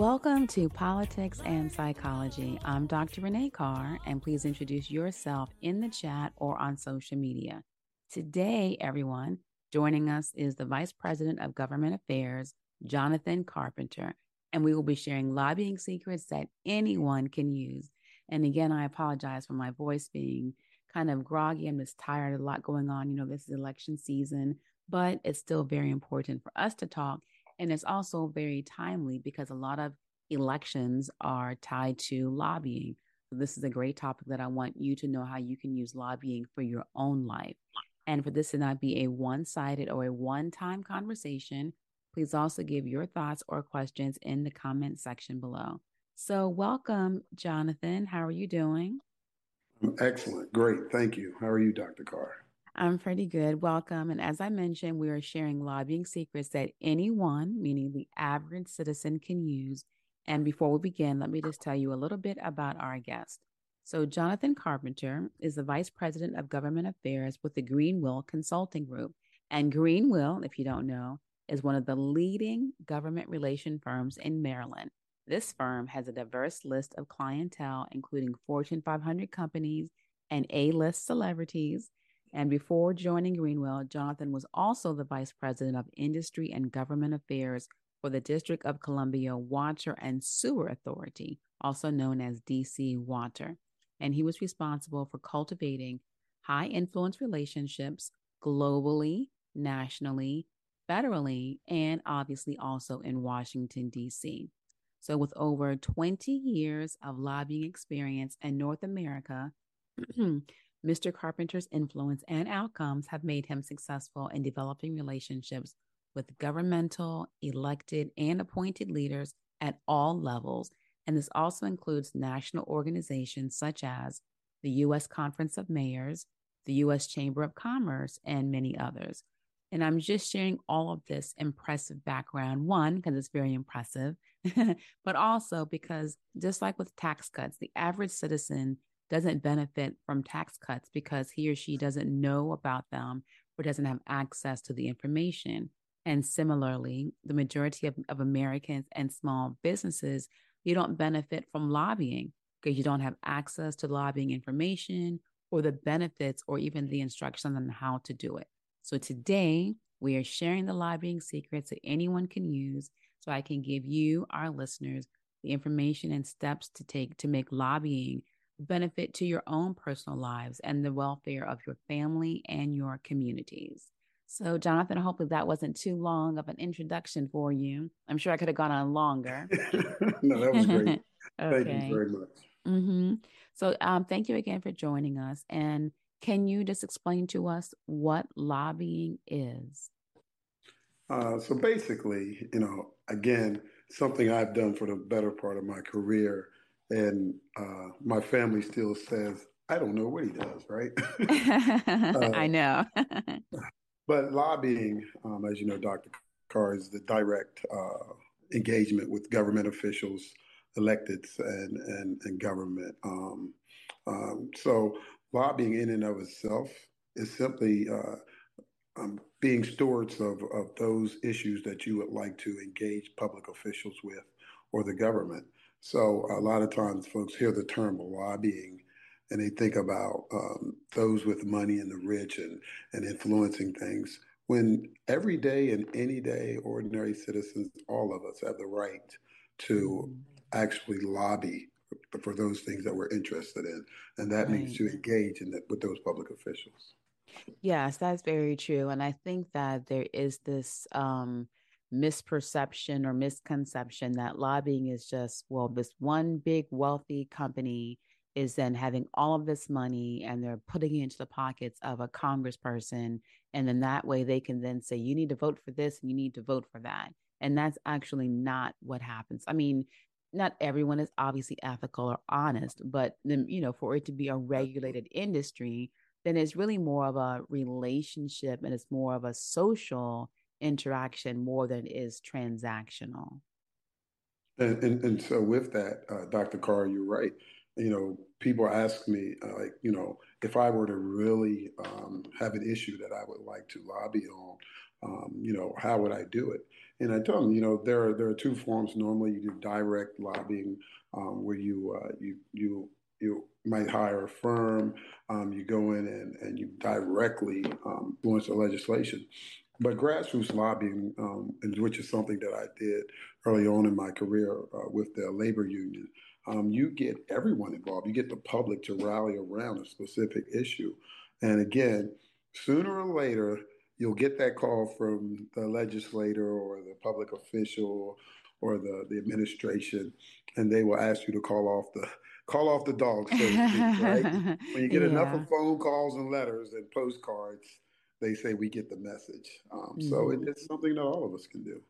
Welcome to Politics and Psychology. I'm Dr. Renee Carr, and please introduce yourself in the chat or on social media. Today, everyone, joining us is the Vice President of Government Affairs, Jonathan Carpenter, and we will be sharing lobbying secrets that anyone can use. And again, I apologize for my voice being kind of groggy. I'm just tired, a lot going on. You know, this is election season, but it's still very important for us to talk and it's also very timely because a lot of elections are tied to lobbying. So this is a great topic that I want you to know how you can use lobbying for your own life. And for this to not be a one sided or a one time conversation, please also give your thoughts or questions in the comment section below. So, welcome, Jonathan. How are you doing? Excellent. Great. Thank you. How are you, Dr. Carr? I'm pretty good. Welcome. And as I mentioned, we are sharing lobbying secrets that anyone, meaning the average citizen, can use. And before we begin, let me just tell you a little bit about our guest. So, Jonathan Carpenter is the Vice President of Government Affairs with the Greenwill Consulting Group. And Greenwill, if you don't know, is one of the leading government relation firms in Maryland. This firm has a diverse list of clientele, including Fortune 500 companies and A list celebrities and before joining Greenwill, Jonathan was also the Vice President of Industry and Government Affairs for the District of Columbia Water and Sewer Authority, also known as DC Water. And he was responsible for cultivating high influence relationships globally, nationally, federally, and obviously also in Washington, D.C. So, with over 20 years of lobbying experience in North America, Mr. Carpenter's influence and outcomes have made him successful in developing relationships with governmental, elected, and appointed leaders at all levels. And this also includes national organizations such as the U.S. Conference of Mayors, the U.S. Chamber of Commerce, and many others. And I'm just sharing all of this impressive background, one, because it's very impressive, but also because just like with tax cuts, the average citizen doesn't benefit from tax cuts because he or she doesn't know about them or doesn't have access to the information. And similarly, the majority of, of Americans and small businesses, you don't benefit from lobbying because you don't have access to lobbying information or the benefits or even the instructions on how to do it. So today, we are sharing the lobbying secrets that anyone can use so I can give you, our listeners, the information and steps to take to make lobbying benefit to your own personal lives and the welfare of your family and your communities. So, Jonathan, hopefully that wasn't too long of an introduction for you. I'm sure I could have gone on longer. no, that was great. okay. Thank you very much. Mm-hmm. So, um, thank you again for joining us. And can you just explain to us what lobbying is? Uh, so, basically, you know, again, something I've done for the better part of my career and uh, my family still says, I don't know what he does, right? uh, I know. but lobbying, um, as you know, Dr. Carr, is the direct uh, engagement with government officials, electeds, and, and, and government. Um, um, so lobbying in and of itself is simply uh, um, being stewards of, of those issues that you would like to engage public officials with or the government. So a lot of times folks hear the term lobbying and they think about um, those with money and the rich and, and influencing things. When every day and any day, ordinary citizens, all of us have the right to mm-hmm. actually lobby for those things that we're interested in. And that right. means to engage in the, with those public officials. Yes, that's very true. And I think that there is this um, misperception or misconception that lobbying is just, well, this one big wealthy company is then having all of this money and they're putting it into the pockets of a congressperson. And then that way they can then say, you need to vote for this and you need to vote for that. And that's actually not what happens. I mean, not everyone is obviously ethical or honest, but then, you know, for it to be a regulated industry, then it's really more of a relationship and it's more of a social interaction more than it is transactional. And, and, and so with that, uh, Dr. Carr, you're right. you know, people ask me, uh, like, you know, if I were to really um, have an issue that I would like to lobby on, um, you know, how would I do it? And I tell them, you know, there are there are two forms. Normally, you do direct lobbying, um, where you uh, you you you might hire a firm, um, you go in and, and you directly um, influence the legislation. But grassroots lobbying, um, which is something that I did early on in my career uh, with the labor union, um, you get everyone involved. You get the public to rally around a specific issue. And again, sooner or later, you'll get that call from the legislator or the public official or the, the administration, and they will ask you to call off the call off the dog, so speak, right? When you get yeah. enough of phone calls and letters and postcards, they say we get the message. Um, mm-hmm. So it, it's something that all of us can do.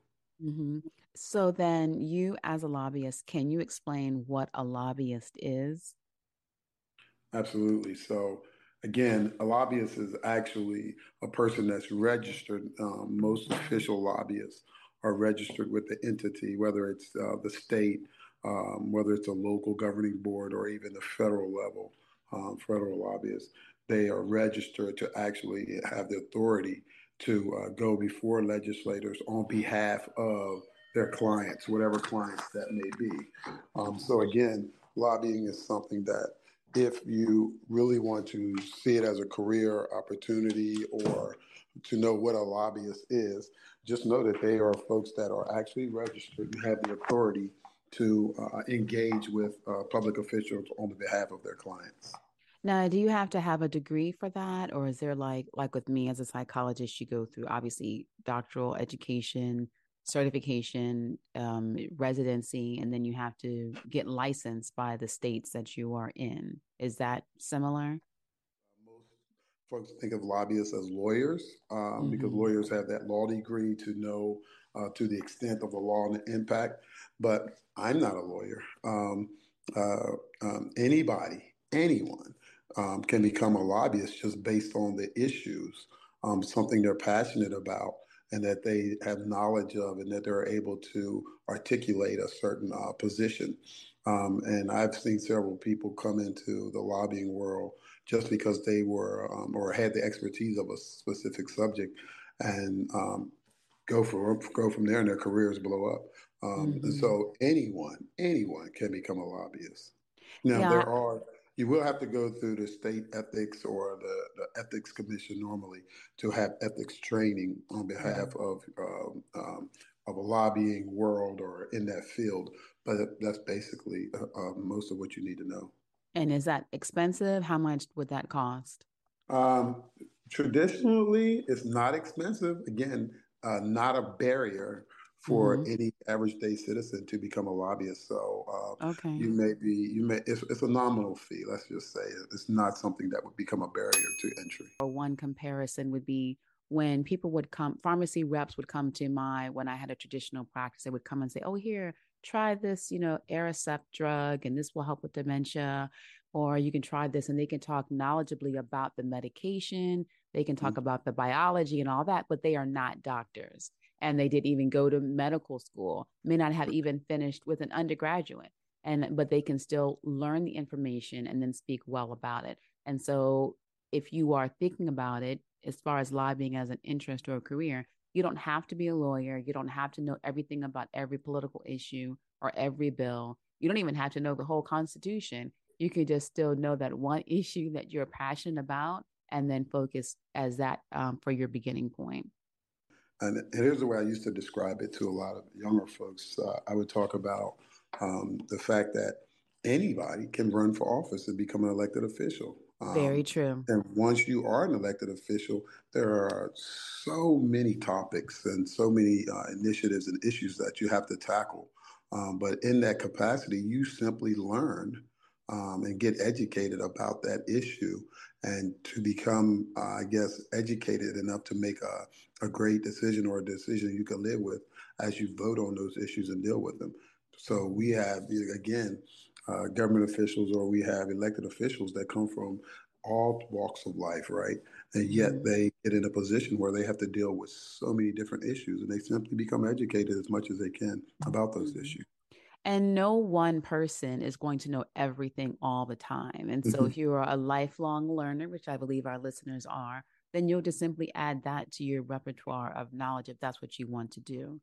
Mm-hmm. So then, you as a lobbyist, can you explain what a lobbyist is? Absolutely. So again, a lobbyist is actually a person that's registered. Um, most official lobbyists are registered with the entity, whether it's uh, the state, um, whether it's a local governing board, or even the federal level, um, federal lobbyists. They are registered to actually have the authority to uh, go before legislators on behalf of their clients, whatever clients that may be. Um, so again, lobbying is something that if you really want to see it as a career opportunity or to know what a lobbyist is, just know that they are folks that are actually registered and have the authority to uh, engage with uh, public officials on behalf of their clients. Now, do you have to have a degree for that, or is there like like with me as a psychologist, you go through obviously doctoral education, certification, um, residency, and then you have to get licensed by the states that you are in. Is that similar? Most folks think of lobbyists as lawyers um, mm-hmm. because lawyers have that law degree to know uh, to the extent of the law and the impact. But I'm not a lawyer. Um, uh, um, anybody, anyone um, can become a lobbyist just based on the issues, um, something they're passionate about and that they have knowledge of and that they're able to articulate a certain uh, position. Um, and I've seen several people come into the lobbying world just because they were um, or had the expertise of a specific subject and um, go from go from there and their careers blow up. Um, mm-hmm. And so anyone, anyone can become a lobbyist. Now yeah. there are you will have to go through the state ethics or the, the ethics commission normally to have ethics training on behalf of um, um, of a lobbying world or in that field. But that's basically uh, uh, most of what you need to know. And is that expensive? How much would that cost? Um, traditionally, it's not expensive. Again, uh, not a barrier for mm-hmm. any average day citizen to become a lobbyist. So uh, okay. you may be you may it's, it's, a nominal fee. Let's just say it's not something that would become a barrier to entry. Or one comparison would be when people would come, pharmacy reps would come to my when I had a traditional practice. They would come and say, "Oh, here, try this, you know, Aricept drug, and this will help with dementia." Or you can try this, and they can talk knowledgeably about the medication. They can talk mm-hmm. about the biology and all that, but they are not doctors and they didn't even go to medical school, may not have even finished with an undergraduate. And but they can still learn the information and then speak well about it. And so if you are thinking about it as far as lobbying as an interest or a career, you don't have to be a lawyer. You don't have to know everything about every political issue or every bill. You don't even have to know the whole Constitution. You can just still know that one issue that you're passionate about and then focus as that um, for your beginning point. And here's the way I used to describe it to a lot of younger folks. Uh, I would talk about um, the fact that anybody can run for office and become an elected official. Um, Very true. And once you are an elected official, there are so many topics and so many uh, initiatives and issues that you have to tackle. Um, but in that capacity, you simply learn um, and get educated about that issue and to become, uh, I guess, educated enough to make a, a great decision or a decision you can live with as you vote on those issues and deal with them. So we have, again, uh, government officials or we have elected officials that come from all walks of life, right? And yet mm-hmm. they get in a position where they have to deal with so many different issues and they simply become educated as much as they can about those mm-hmm. issues. And no one person is going to know everything all the time. And so, mm-hmm. if you are a lifelong learner, which I believe our listeners are, then you'll just simply add that to your repertoire of knowledge if that's what you want to do.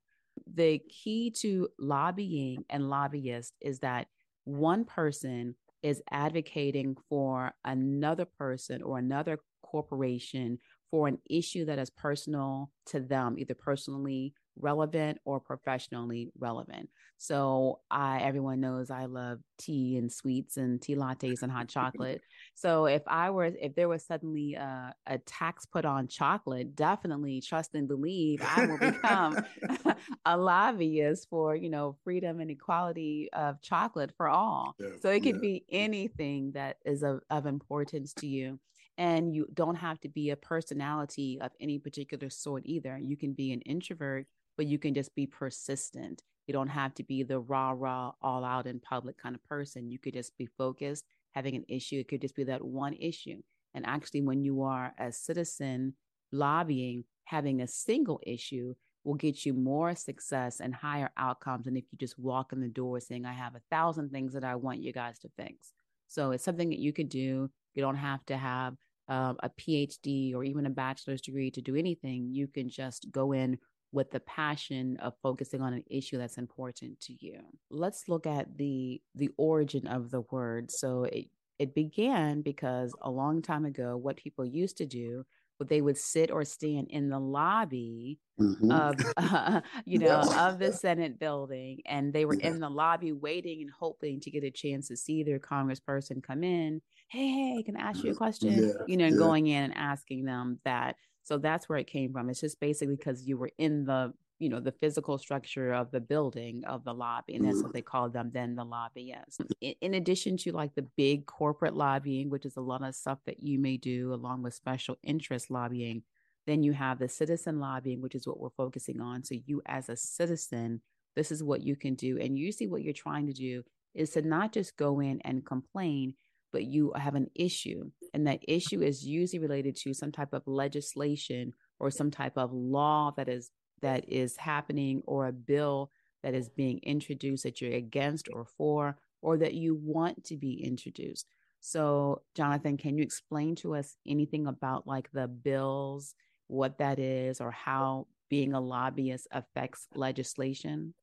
The key to lobbying and lobbyists is that one person is advocating for another person or another corporation for an issue that is personal to them, either personally relevant or professionally relevant. So I everyone knows I love tea and sweets and tea lattes and hot chocolate. So if I were if there was suddenly a, a tax put on chocolate, definitely trust and believe I will become a lobbyist for, you know, freedom and equality of chocolate for all. Yeah, so it could yeah. be anything that is of, of importance to you and you don't have to be a personality of any particular sort either. You can be an introvert but you can just be persistent. You don't have to be the rah rah, all out in public kind of person. You could just be focused, having an issue. It could just be that one issue. And actually, when you are a citizen lobbying, having a single issue will get you more success and higher outcomes than if you just walk in the door saying, I have a thousand things that I want you guys to fix. So it's something that you could do. You don't have to have um, a PhD or even a bachelor's degree to do anything. You can just go in with the passion of focusing on an issue that's important to you. Let's look at the the origin of the word. So it it began because a long time ago what people used to do they would sit or stand in the lobby mm-hmm. of uh, you know yeah. of the senate building and they were yeah. in the lobby waiting and hoping to get a chance to see their congressperson come in hey hey can i ask you a question yeah. you know and going in and asking them that so that's where it came from. It's just basically because you were in the, you know, the physical structure of the building of the lobby. And that's mm-hmm. what they called them then the lobbyists. In, in addition to like the big corporate lobbying, which is a lot of stuff that you may do along with special interest lobbying, then you have the citizen lobbying, which is what we're focusing on. So you as a citizen, this is what you can do. And usually what you're trying to do is to not just go in and complain, but you have an issue. And that issue is usually related to some type of legislation or some type of law that is that is happening or a bill that is being introduced that you're against or for or that you want to be introduced. So, Jonathan, can you explain to us anything about like the bills, what that is, or how being a lobbyist affects legislation?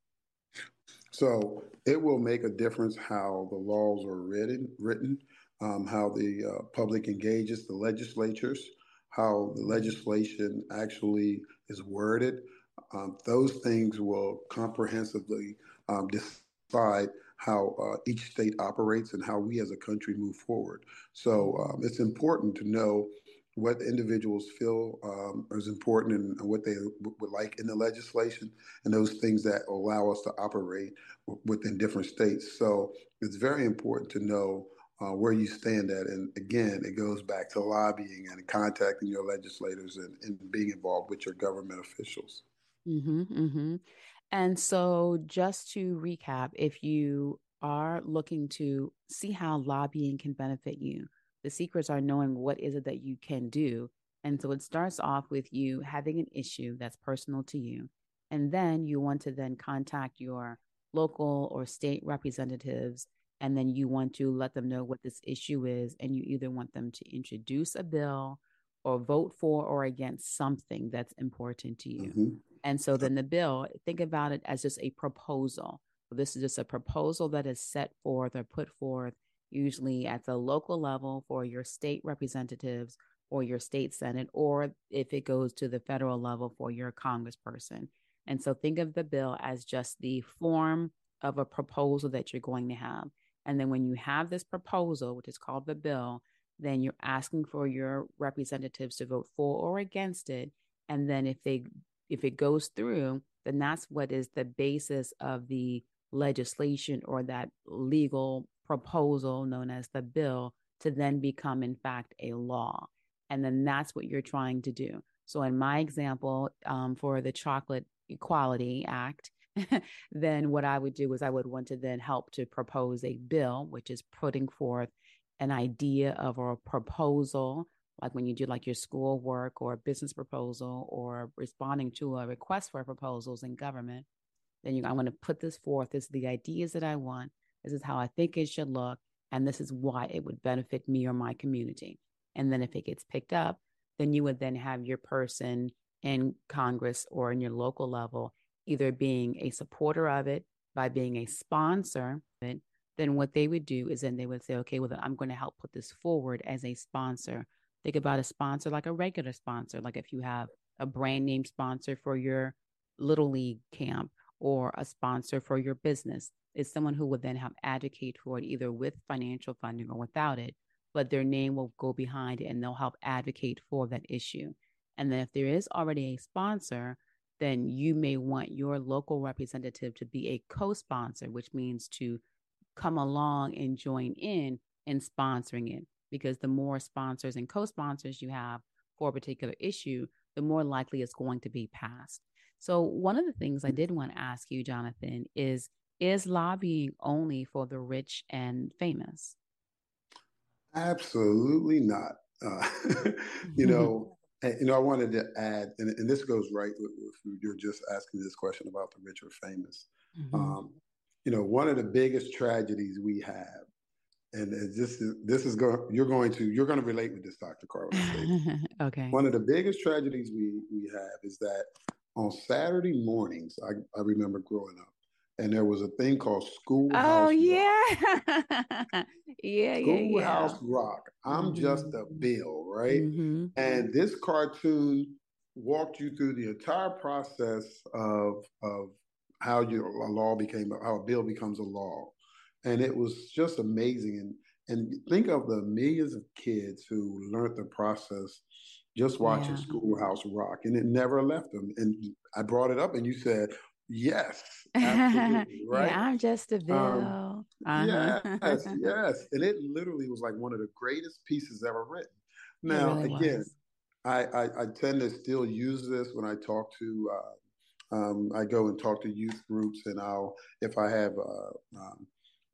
So it will make a difference how the laws are written, written, um, how the uh, public engages the legislatures, how the legislation actually is worded. Um, those things will comprehensively um, decide how uh, each state operates and how we as a country move forward. So um, it's important to know what individuals feel um, is important and what they w- would like in the legislation and those things that allow us to operate w- within different states. So it's very important to know uh, where you stand at. And again, it goes back to lobbying and contacting your legislators and, and being involved with your government officials. Mm-hmm, mm-hmm. And so, just to recap, if you are looking to see how lobbying can benefit you, the secrets are knowing what is it that you can do. And so it starts off with you having an issue that's personal to you. And then you want to then contact your local or state representatives. And then you want to let them know what this issue is. And you either want them to introduce a bill or vote for or against something that's important to you. Mm-hmm. And so then the bill, think about it as just a proposal. This is just a proposal that is set forth or put forth usually at the local level for your state representatives or your state senate, or if it goes to the federal level for your congressperson. And so think of the bill as just the form of a proposal that you're going to have. And then when you have this proposal, which is called the bill, then you're asking for your representatives to vote for or against it. And then if they if it goes through, then that's what is the basis of the legislation or that legal proposal known as the bill to then become, in fact, a law. And then that's what you're trying to do. So, in my example, um, for the Chocolate Equality Act, then what I would do is I would want to then help to propose a bill, which is putting forth an idea of a proposal, like when you do like your school work or a business proposal or responding to a request for proposals in government then you, I'm going to put this forth. This is the ideas that I want. This is how I think it should look. And this is why it would benefit me or my community. And then if it gets picked up, then you would then have your person in Congress or in your local level either being a supporter of it by being a sponsor. Then what they would do is then they would say, okay, well, I'm going to help put this forward as a sponsor. Think about a sponsor like a regular sponsor, like if you have a brand name sponsor for your little league camp or a sponsor for your business. It's someone who would then help advocate for it either with financial funding or without it, but their name will go behind it and they'll help advocate for that issue. And then if there is already a sponsor, then you may want your local representative to be a co sponsor, which means to come along and join in in sponsoring it. Because the more sponsors and co sponsors you have for a particular issue, the more likely it's going to be passed. So, one of the things I did want to ask you, Jonathan, is is lobbying only for the rich and famous? Absolutely not. Uh, you know, and, you know, I wanted to add, and, and this goes right with, with, you're just asking this question about the rich or famous. Mm-hmm. Um, you know, one of the biggest tragedies we have, and this is this is going you're going to you're going to relate with this, Dr. Carlos. okay. One of the biggest tragedies we we have is that on Saturday mornings, I, I remember growing up, and there was a thing called Schoolhouse. Rock. Oh yeah, yeah, Schoolhouse yeah. Rock. I'm mm-hmm. just a bill, right? Mm-hmm. And this cartoon walked you through the entire process of of how your a law became how a bill becomes a law, and it was just amazing. And and think of the millions of kids who learned the process just watching yeah. Schoolhouse Rock, and it never left them. And I brought it up, and you said, "Yes, absolutely, right." yeah, I'm just a um, bill. Um, uh-huh. Yes, yes, and it literally was like one of the greatest pieces ever written. Now, really again, I, I, I tend to still use this when I talk to. Uh, um, I go and talk to youth groups, and I'll if I have uh, um,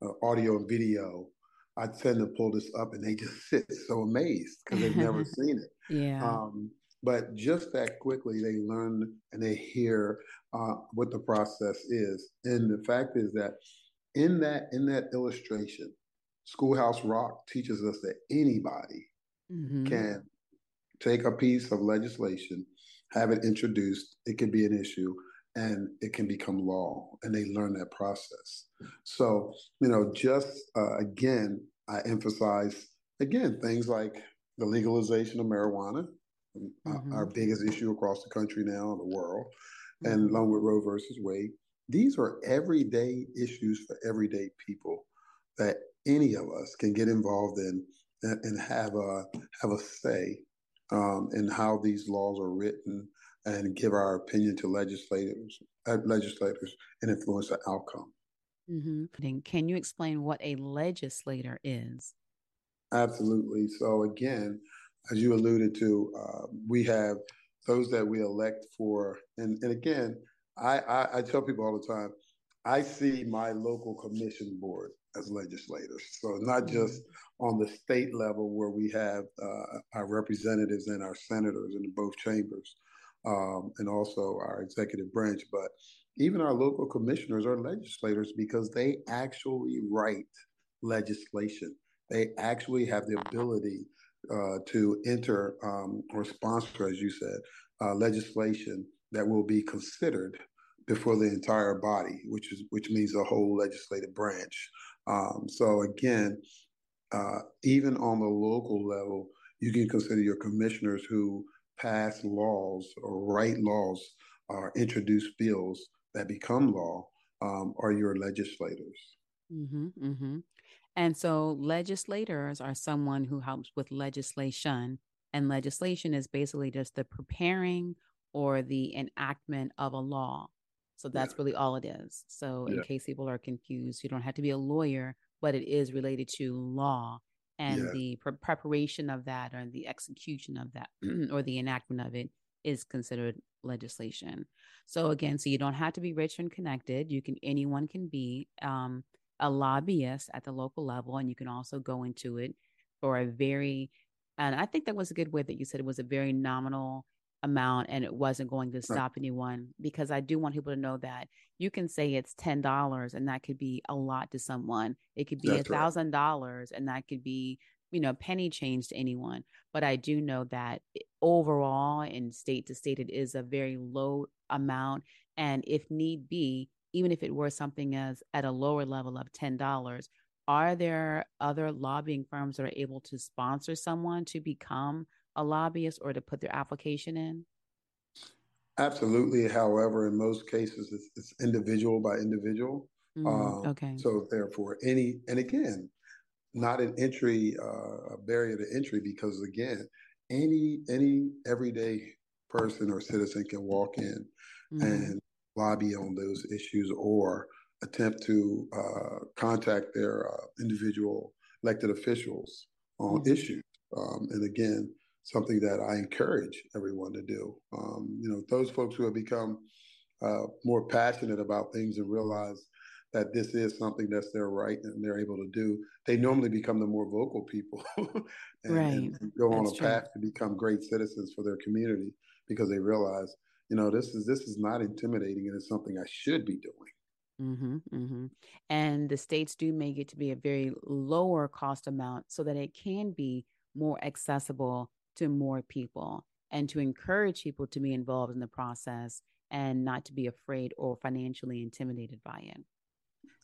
uh, audio and video, I tend to pull this up, and they just sit so amazed because they've never seen it. Yeah. Um, but just that quickly, they learn and they hear uh, what the process is. And the fact is that in that in that illustration, Schoolhouse Rock teaches us that anybody mm-hmm. can take a piece of legislation, have it introduced. It can be an issue, and it can become law. And they learn that process. So you know, just uh, again, I emphasize again things like the legalization of marijuana, mm-hmm. our biggest issue across the country now in the world, mm-hmm. and along with Roe versus Wade. These are everyday issues for everyday people that any of us can get involved in and, and have a have a say um, in how these laws are written and give our opinion to legislators, uh, legislators, and influence the outcome. Mm-hmm. Can you explain what a legislator is? Absolutely. So again, as you alluded to, uh, we have those that we elect for, and, and again, I, I, I tell people all the time, I see my local commission board as legislators. So not just mm-hmm. on the state level where we have uh, our representatives and our senators in both chambers, um, and also our executive branch, but even our local commissioners are legislators because they actually write legislation they actually have the ability uh, to enter um, or sponsor, as you said, uh, legislation that will be considered before the entire body, which is which means the whole legislative branch. Um, so again, uh, even on the local level, you can consider your commissioners who pass laws or write laws or introduce bills that become law um, are your legislators. Mm-hmm, mm-hmm. And so legislators are someone who helps with legislation. And legislation is basically just the preparing or the enactment of a law. So that's yeah. really all it is. So, yeah. in case people are confused, you don't have to be a lawyer, but it is related to law and yeah. the pre- preparation of that or the execution of that or the enactment of it is considered legislation. So again, so you don't have to be rich and connected. You can anyone can be. Um, a lobbyist at the local level, and you can also go into it for a very, and I think that was a good way that you said it was a very nominal amount and it wasn't going to stop right. anyone because I do want people to know that you can say it's ten dollars and that could be a lot to someone. It could be a thousand dollars and that could be you know penny change to anyone. But I do know that overall in state to state it is a very low amount and if need be, even if it were something as at a lower level of ten dollars, are there other lobbying firms that are able to sponsor someone to become a lobbyist or to put their application in? Absolutely. However, in most cases, it's, it's individual by individual. Mm, um, okay. So therefore, any and again, not an entry uh, barrier to entry because again, any any everyday person or citizen can walk in mm. and lobby on those issues or attempt to uh, contact their uh, individual elected officials on mm. issues. Um, and again, something that I encourage everyone to do. Um, you know, those folks who have become uh, more passionate about things and realize that this is something that's their right and they're able to do, they normally become the more vocal people and, right. and, go on a true. path to become great citizens for their community because they realize, you know, this is this is not intimidating and it's something I should be doing. Mm-hmm, mm-hmm. And the states do make it to be a very lower cost amount so that it can be more accessible to more people and to encourage people to be involved in the process and not to be afraid or financially intimidated by it.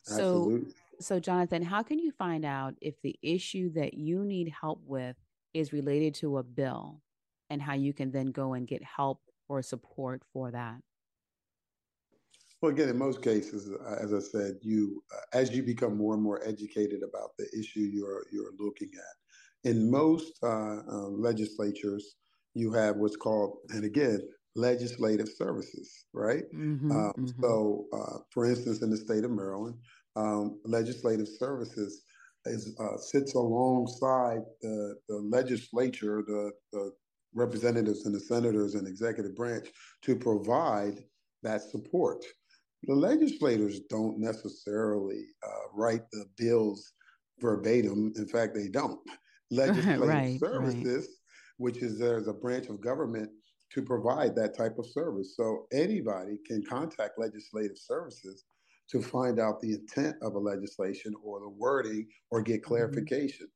Absolutely. So, so Jonathan, how can you find out if the issue that you need help with is related to a bill and how you can then go and get help or support for that? Well, again, in most cases, uh, as I said, you uh, as you become more and more educated about the issue you're you're looking at, in most uh, uh, legislatures, you have what's called, and again, legislative services, right? Mm-hmm, um, mm-hmm. So, uh, for instance, in the state of Maryland, um, legislative services is uh, sits alongside the, the legislature, the, the representatives and the senators and executive branch to provide that support. The legislators don't necessarily uh, write the bills verbatim. In fact, they don't. Legislative right, services, right. which is there's a branch of government to provide that type of service. So anybody can contact legislative services to find out the intent of a legislation or the wording or get mm-hmm. clarification.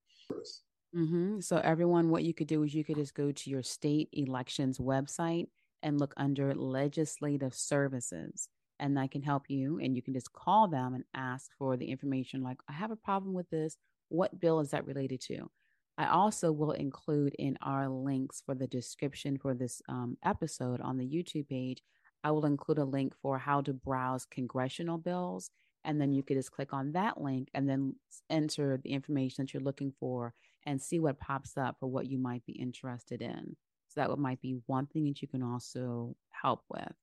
Mm-hmm. So everyone, what you could do is you could just go to your state elections website and look under legislative services and that can help you and you can just call them and ask for the information like i have a problem with this what bill is that related to i also will include in our links for the description for this um, episode on the youtube page i will include a link for how to browse congressional bills and then you could just click on that link and then enter the information that you're looking for and see what pops up for what you might be interested in so that might be one thing that you can also help with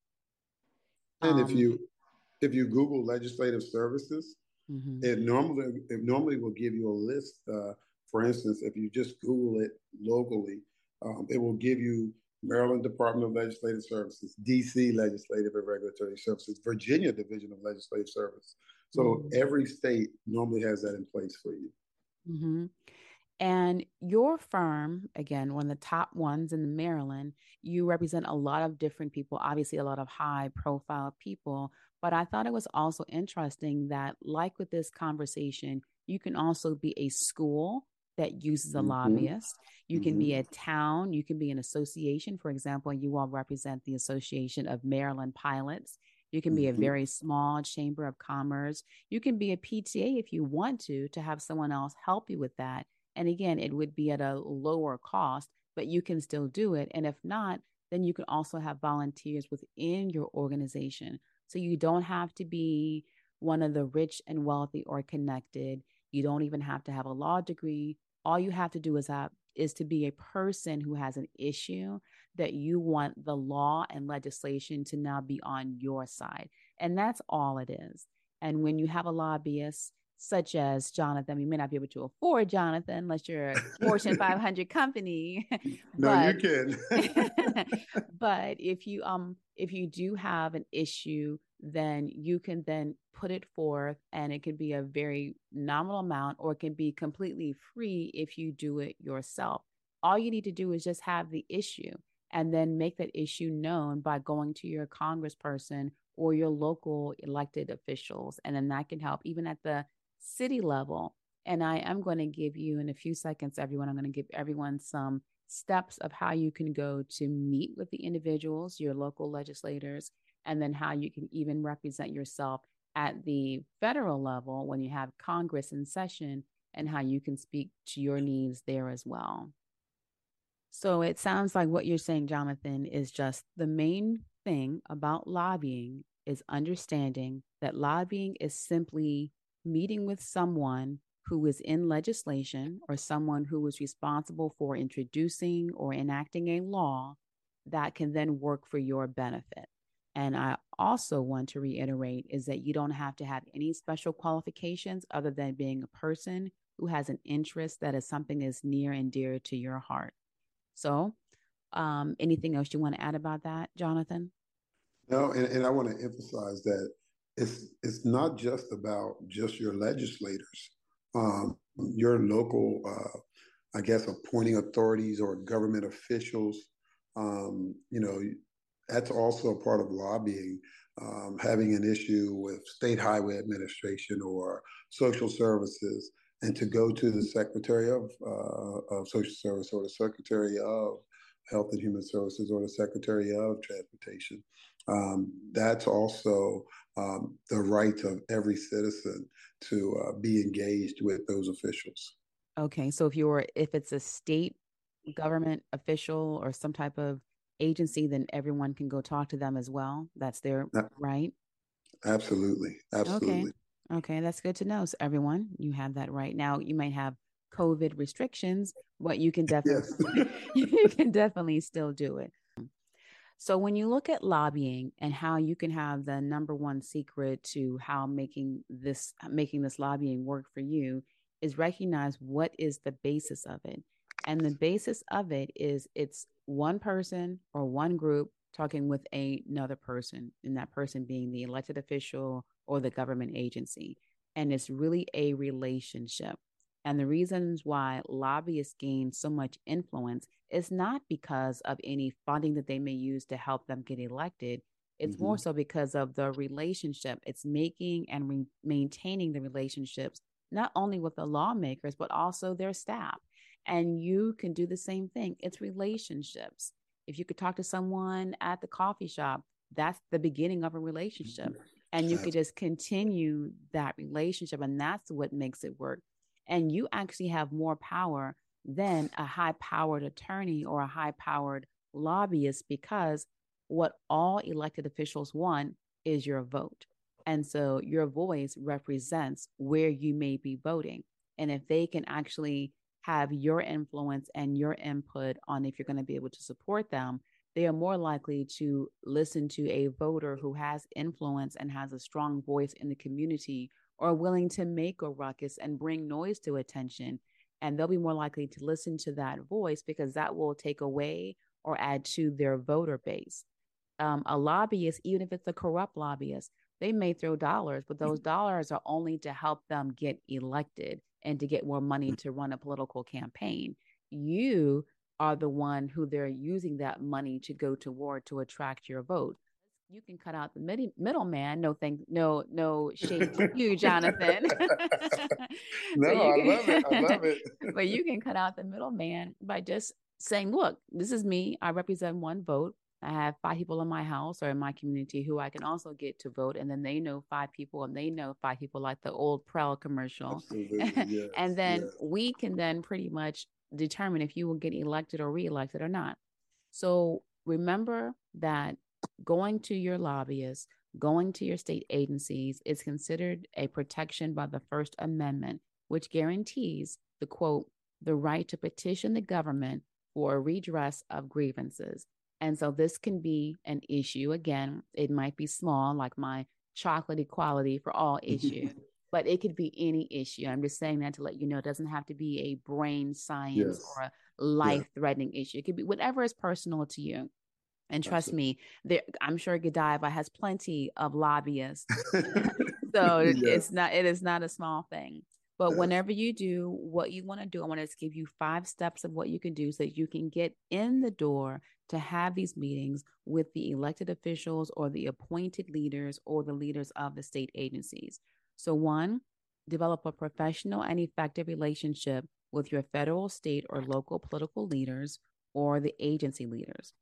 and um, if you if you Google legislative services, mm-hmm. it normally it normally will give you a list. Uh, for instance, if you just Google it locally, um, it will give you Maryland Department of Legislative Services, DC Legislative and Regulatory Services, Virginia Division of Legislative Service. So mm-hmm. every state normally has that in place for you. Mm-hmm. And your firm, again, one of the top ones in Maryland, you represent a lot of different people, obviously, a lot of high profile people. But I thought it was also interesting that, like with this conversation, you can also be a school that uses a mm-hmm. lobbyist. You can mm-hmm. be a town, you can be an association. For example, you all represent the Association of Maryland Pilots. You can be mm-hmm. a very small chamber of commerce. You can be a PTA if you want to, to have someone else help you with that and again, it would be at a lower cost, but you can still do it. And if not, then you can also have volunteers within your organization. So you don't have to be one of the rich and wealthy or connected. You don't even have to have a law degree. All you have to do is have is to be a person who has an issue that you want the law and legislation to now be on your side. And that's all it is. And when you have a lobbyist, such as Jonathan. You may not be able to afford Jonathan unless you're a Fortune 500 company. no, but, you can. but if you um if you do have an issue, then you can then put it forth, and it can be a very nominal amount, or it can be completely free if you do it yourself. All you need to do is just have the issue. and then make that issue known by going to your congressperson or your local elected officials. And then that can help even at the city level. And I am going to give you in a few seconds, everyone, I'm going to give everyone some steps of how you can go to meet with the individuals, your local legislators, and then how you can even represent yourself at the federal level when you have Congress in session and how you can speak to your needs there as well. So it sounds like what you're saying, Jonathan, is just the main thing about lobbying is understanding that lobbying is simply meeting with someone who is in legislation or someone who is responsible for introducing or enacting a law that can then work for your benefit. And I also want to reiterate is that you don't have to have any special qualifications other than being a person who has an interest that is something that's near and dear to your heart. So, um, anything else you want to add about that, Jonathan? No, and, and I want to emphasize that it's it's not just about just your legislators, um, your local, uh, I guess, appointing authorities or government officials. Um, you know, that's also a part of lobbying. Um, having an issue with state highway administration or social services, and to go to the Secretary of, uh, of Social Service or the Secretary of Health and Human Services or the Secretary of Transportation. Um, that's also um, the right of every citizen to uh, be engaged with those officials. Okay, so if you're if it's a state government official or some type of agency, then everyone can go talk to them as well. That's their right. Absolutely, absolutely. Okay. Okay, that's good to know. So everyone, you have that right now. You might have COVID restrictions, but you can definitely you can definitely still do it. So when you look at lobbying and how you can have the number one secret to how making this making this lobbying work for you is recognize what is the basis of it. And the basis of it is it's one person or one group talking with a, another person, and that person being the elected official or the government agency. And it's really a relationship. And the reasons why lobbyists gain so much influence is not because of any funding that they may use to help them get elected. It's mm-hmm. more so because of the relationship. It's making and re- maintaining the relationships, not only with the lawmakers, but also their staff. And you can do the same thing. It's relationships. If you could talk to someone at the coffee shop, that's the beginning of a relationship. Mm-hmm. And you could just continue that relationship. And that's what makes it work. And you actually have more power than a high powered attorney or a high powered lobbyist because what all elected officials want is your vote. And so your voice represents where you may be voting. And if they can actually have your influence and your input on if you're going to be able to support them, they are more likely to listen to a voter who has influence and has a strong voice in the community or willing to make a ruckus and bring noise to attention. And they'll be more likely to listen to that voice because that will take away or add to their voter base. Um, a lobbyist, even if it's a corrupt lobbyist, they may throw dollars, but those dollars are only to help them get elected and to get more money to run a political campaign. You are the one who they're using that money to go toward to attract your vote you can cut out the mid- middleman. No thank, no, no shade to you, Jonathan. no, I can, love it. I love it. but you can cut out the middleman by just saying, "Look, this is me. I represent one vote. I have five people in my house or in my community who I can also get to vote, and then they know five people, and they know five people, like the old Prell commercial. Yes, and then yes. we can then pretty much determine if you will get elected or reelected or not. So remember that going to your lobbyists, going to your state agencies is considered a protection by the First Amendment, which guarantees the quote, the right to petition the government for a redress of grievances. And so this can be an issue. Again, it might be small, like my chocolate equality for all issue, but it could be any issue. I'm just saying that to let you know it doesn't have to be a brain science yes. or a life threatening yeah. issue. It could be whatever is personal to you. And trust me, there, I'm sure Godiva has plenty of lobbyists. so yes. it's not it is not a small thing. But yes. whenever you do what you want to do, I want to give you five steps of what you can do so that you can get in the door to have these meetings with the elected officials or the appointed leaders or the leaders of the state agencies. So, one, develop a professional and effective relationship with your federal, state, or local political leaders or the agency leaders.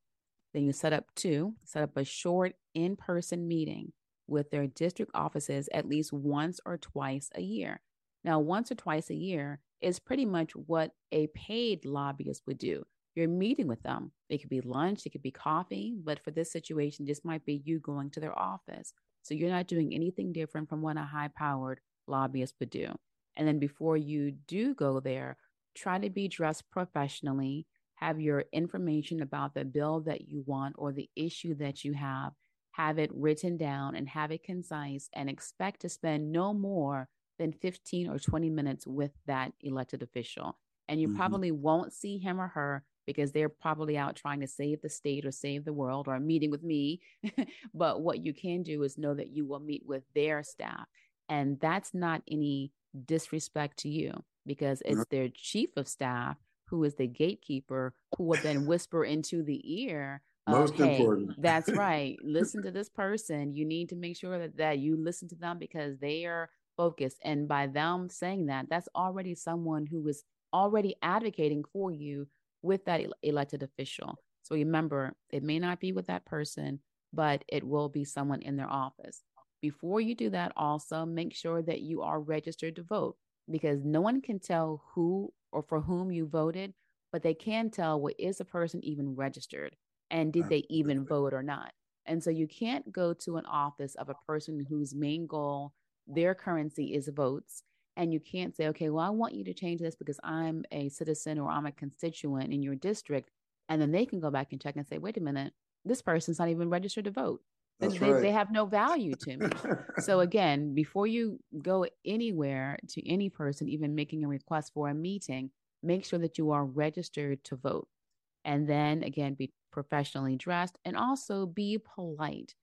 Then you set up two, set up a short in person meeting with their district offices at least once or twice a year. Now, once or twice a year is pretty much what a paid lobbyist would do. You're meeting with them. It could be lunch, it could be coffee, but for this situation, this might be you going to their office. So you're not doing anything different from what a high powered lobbyist would do. And then before you do go there, try to be dressed professionally, have your information about the bill that you want or the issue that you have, have it written down and have it concise, and expect to spend no more than 15 or 20 minutes with that elected official. And you mm-hmm. probably won't see him or her because they're probably out trying to save the state or save the world or meeting with me. but what you can do is know that you will meet with their staff. And that's not any disrespect to you because it's their chief of staff who is the gatekeeper who will then whisper into the ear most hey, important. that's right listen to this person. You need to make sure that, that you listen to them because they are focused. And by them saying that that's already someone who is already advocating for you with that elected official. So remember it may not be with that person but it will be someone in their office. Before you do that, also make sure that you are registered to vote because no one can tell who or for whom you voted, but they can tell what is a person even registered and did they even vote or not. And so you can't go to an office of a person whose main goal, their currency is votes. And you can't say, okay, well, I want you to change this because I'm a citizen or I'm a constituent in your district. And then they can go back and check and say, wait a minute, this person's not even registered to vote. They, right. they, have no value to me. so again, before you go anywhere to any person, even making a request for a meeting, make sure that you are registered to vote. And then again, be professionally dressed and also be polite.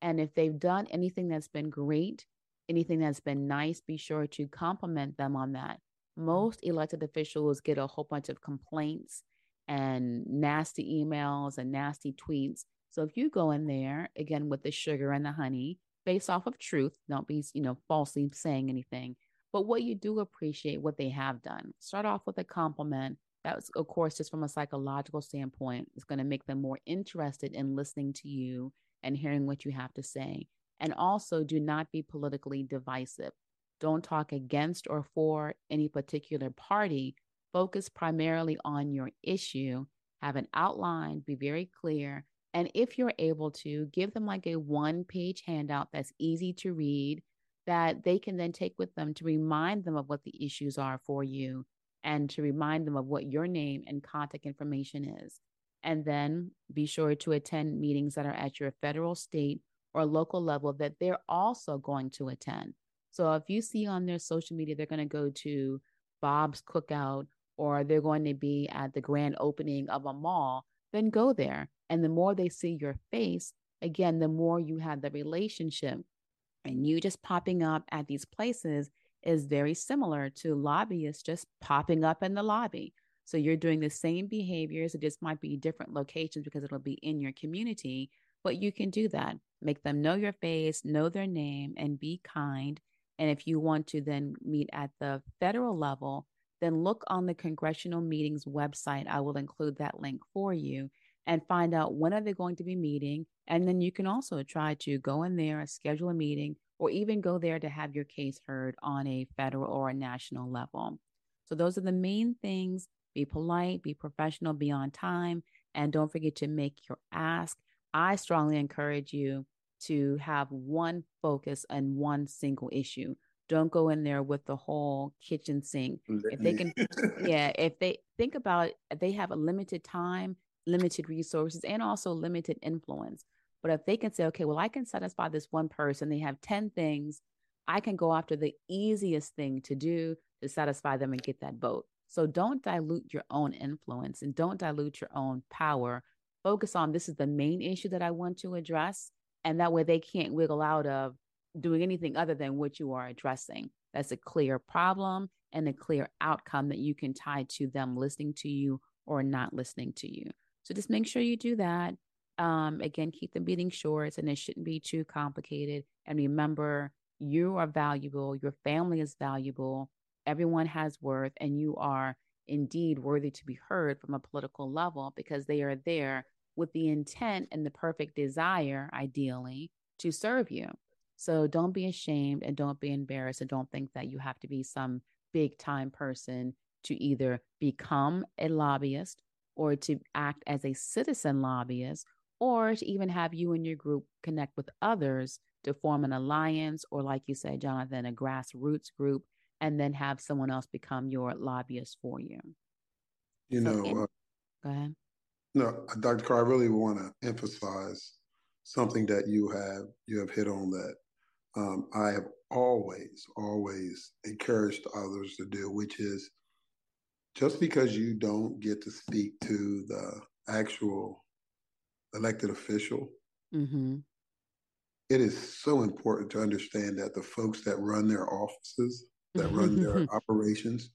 And if they've done anything that's been great, anything that's been nice, be sure to compliment them on that. Most elected officials get a whole bunch of complaints and nasty emails and nasty tweets so if you go in there again with the sugar and the honey, based off of truth, don't be, you know, falsely saying anything, but what you do appreciate what they have done. Start off with a compliment. That was, of course, just from a psychological standpoint, it's going to make them more interested in listening to you and hearing what you have to say. And also, do not be politically divisive. Don't talk against or for any particular party. Focus primarily on your issue. Have an outline, be very clear, and if you're able to, give them like a one page handout that's easy to read that they can then take with them to remind them of what the issues are for you and to remind them of what your name and contact information is. And then be sure to attend meetings that are at your federal, state, or local level that they're also going to attend. So if you see on their social media, they're going to go to Bob's Cookout or they're going to be at the grand opening of a mall, then go there and the more they see your face, again, the more you have the relationship. And you just popping up at these places is very similar to lobbyists just popping up in the lobby. So you're doing the same behaviors. It just might be different locations because it'll be in your community, but you can do that. Make them know your face, know their name, and be kind. And if you want to then meet at the federal level, then look on the congressional meetings website. I will include that link for you and find out when are they going to be meeting and then you can also try to go in there and schedule a meeting or even go there to have your case heard on a federal or a national level. So those are the main things. Be polite be professional be on time and don't forget to make your ask. I strongly encourage you to have one focus and one single issue. Don't go in there with the whole kitchen sink. If they can yeah if they think about it, they have a limited time limited resources and also limited influence. But if they can say, okay, well, I can satisfy this one person, they have 10 things, I can go after the easiest thing to do to satisfy them and get that vote. So don't dilute your own influence and don't dilute your own power. Focus on this is the main issue that I want to address. And that way they can't wiggle out of doing anything other than what you are addressing. That's a clear problem. and a clear outcome that you can tie to them listening to you or not listening to you. So just make sure you do that. Um, again, keep the meeting short and it shouldn't be too complicated. And remember, you are valuable, your family is valuable, everyone has worth, and you are indeed worthy to be heard from a political level because they are there with the intent and the perfect desire, ideally, to serve you. So don't be ashamed and don't be embarrassed and don't think that you have to be some big time person to either become a lobbyist or to act as a citizen lobbyist or to even have you and your group connect with others to form an alliance or like you said jonathan a grassroots group and then have someone else become your lobbyist for you. You so know in, uh, go ahead. no dr carr i really want to emphasize something that you have you have hit on that um, i have always always encouraged others to do which is just because you don't get to speak to the actual elected official mm-hmm it is so important to understand that the folks that run their offices, that run their operations,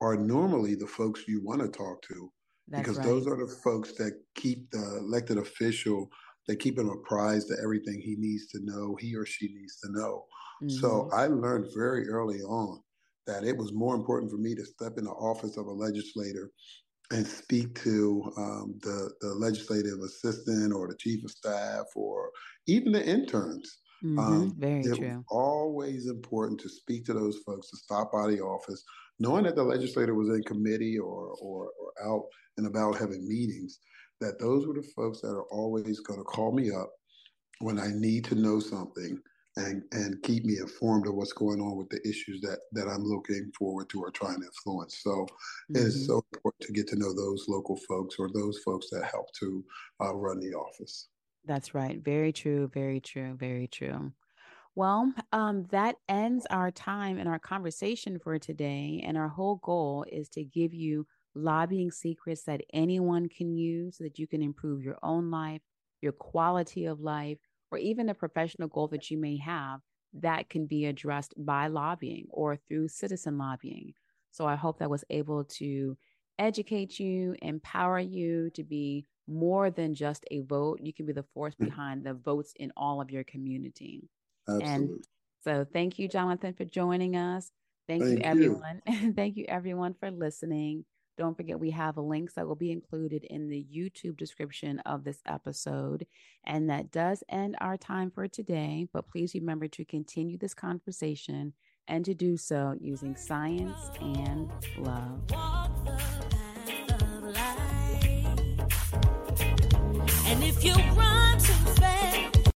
are normally the folks you want to talk to. That's because right. those are the folks that keep the elected official, they keep him apprised of everything he needs to know, he or she needs to know. Mm-hmm. So I learned very early on that it was more important for me to step in the office of a legislator and speak to um, the, the legislative assistant or the chief of staff or even the interns. Mm-hmm, um, very true. Always important to speak to those folks, to stop by the office, knowing that the legislator was in committee or, or, or out and about having meetings, that those were the folks that are always going to call me up when I need to know something and and keep me informed of what's going on with the issues that that I'm looking forward to or trying to influence. So mm-hmm. it is mm-hmm. so important to get to know those local folks or those folks that help to uh, run the office. That's right. Very true. Very true. Very true. Well, um, that ends our time and our conversation for today. And our whole goal is to give you lobbying secrets that anyone can use so that you can improve your own life, your quality of life, or even a professional goal that you may have that can be addressed by lobbying or through citizen lobbying. So I hope that was able to educate you, empower you to be more than just a vote. You can be the force mm. behind the votes in all of your community. Absolutely. And so thank you, Jonathan, for joining us. Thank, thank you, everyone. thank you, everyone, for listening. Don't forget, we have links that will be included in the YouTube description of this episode. And that does end our time for today. But please remember to continue this conversation and to do so using science and love. And if you run too fast,